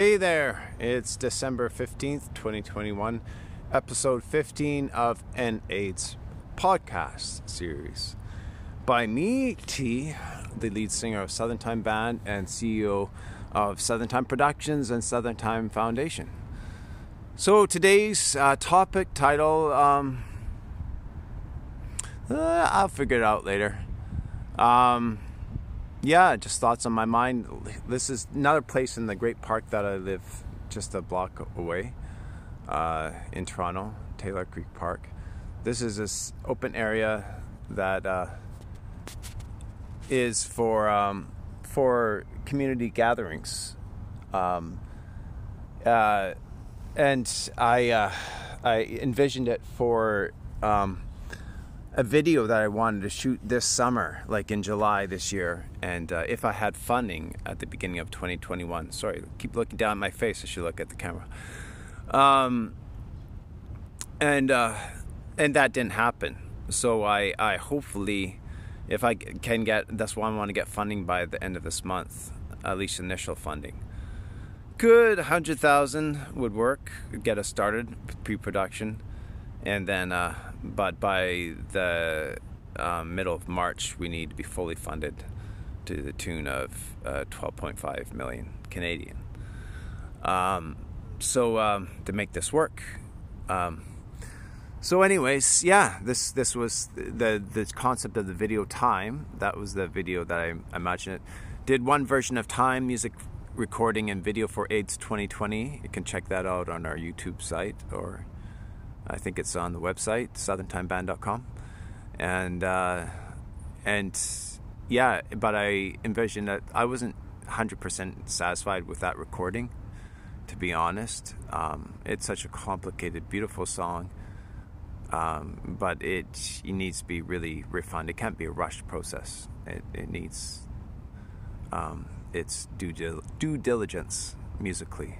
Hey there, it's December 15th, 2021, episode 15 of END AIDS podcast series. By me, T, the lead singer of Southern Time Band and CEO of Southern Time Productions and Southern Time Foundation. So today's uh, topic title, um, uh, I'll figure it out later. Um, yeah, just thoughts on my mind. This is another place in the great park that I live just a block away uh, in Toronto, Taylor Creek Park. This is this open area that uh, is for um, for community gatherings, um, uh, and I uh, I envisioned it for. Um, a video that I wanted to shoot this summer, like in July this year, and uh, if I had funding at the beginning of 2021. Sorry, keep looking down at my face. as you look at the camera. Um, and uh, and that didn't happen. So I I hopefully, if I can get, that's why I want to get funding by the end of this month, at least initial funding. Good, hundred thousand would work, get us started pre-production, and then. Uh, but by the um, middle of March, we need to be fully funded to the tune of uh, 12.5 million Canadian. Um, so um, to make this work. Um, so, anyways, yeah, this this was the the concept of the video time. That was the video that I, I imagined it. Did one version of time music recording and video for AIDS 2020. You can check that out on our YouTube site or I think it's on the website, southerntimeband.com. And, uh, and yeah, but I envisioned that I wasn't 100% satisfied with that recording, to be honest. Um, it's such a complicated, beautiful song. Um, but it, it needs to be really refined. It can't be a rushed process. It, it needs um, its due, due diligence musically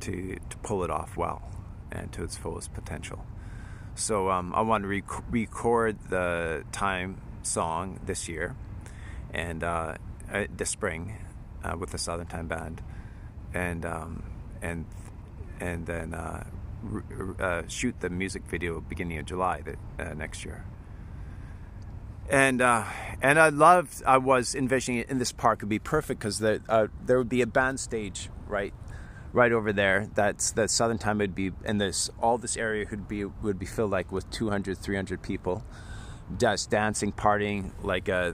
to, to pull it off well and to its fullest potential. So um, I want to rec- record the time song this year and uh, this spring uh, with the Southern Time Band, and um, and and then uh, uh, shoot the music video beginning of July uh, next year. And and I loved. I was envisioning it in this park would be perfect because the, there would be a band stage right right over there that's the southern time would be and this all this area would be would be filled like with 200 300 people just dancing partying like a uh,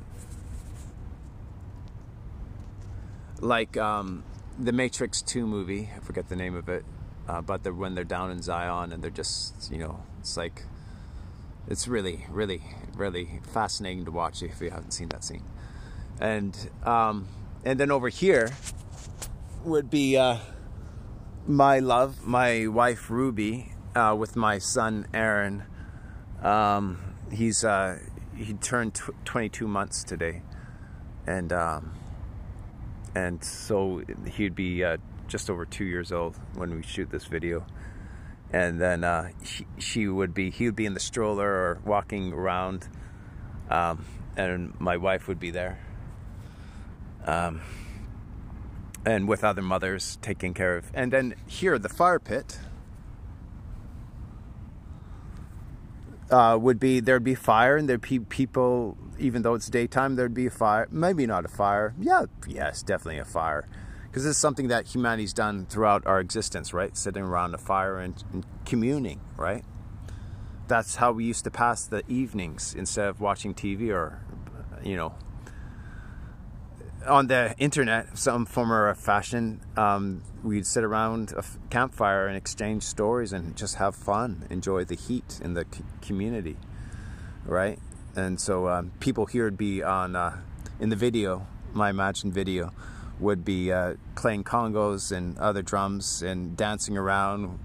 like um, the matrix 2 movie i forget the name of it uh, but when they're down in zion and they're just you know it's like it's really really really fascinating to watch if you haven't seen that scene. And um, and then over here would be uh, my love, my wife Ruby, uh, with my son Aaron. Um, he's uh, he turned tw- 22 months today, and um, and so he'd be uh, just over two years old when we shoot this video. And then uh, she, she would be he would be in the stroller or walking around, um, and my wife would be there. And with other mothers taking care of. And then here, the fire pit uh, would be there'd be fire, and there'd be people. Even though it's daytime, there'd be a fire. Maybe not a fire. Yeah, yes, definitely a fire, because this is something that humanity's done throughout our existence, right? Sitting around a fire and, and communing, right? That's how we used to pass the evenings instead of watching TV or, you know, on the internet, some form or fashion, um, we'd sit around a campfire and exchange stories and just have fun, enjoy the heat in the community, right? And so um, people here would be on uh, in the video, my imagined video, would be uh, playing congas and other drums and dancing around,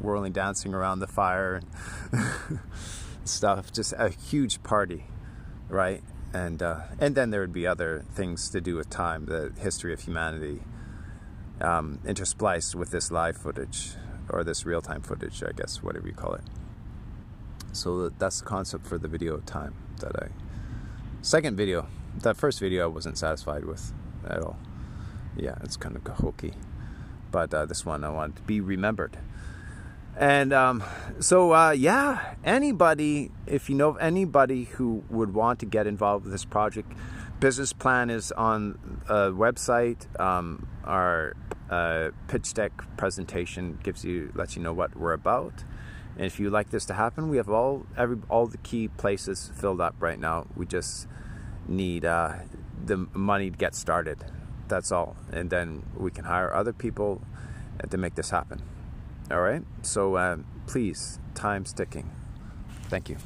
whirling, dancing around the fire and stuff. Just a huge party, right? And uh, and then there would be other things to do with time, the history of humanity, um, interspliced with this live footage or this real time footage, I guess, whatever you call it. So that's the concept for the video time that I. Second video, that first video I wasn't satisfied with at all. Yeah, it's kind of hokey. but uh, this one I want to be remembered. And um, so, uh, yeah, anybody, if you know of anybody who would want to get involved with this project, business plan is on a website. Um, our uh, pitch deck presentation gives you lets you know what we're about. And if you like this to happen, we have all every all the key places filled up right now. We just need uh, the money to get started. That's all, and then we can hire other people to make this happen. All right. So uh, please, time sticking. Thank you.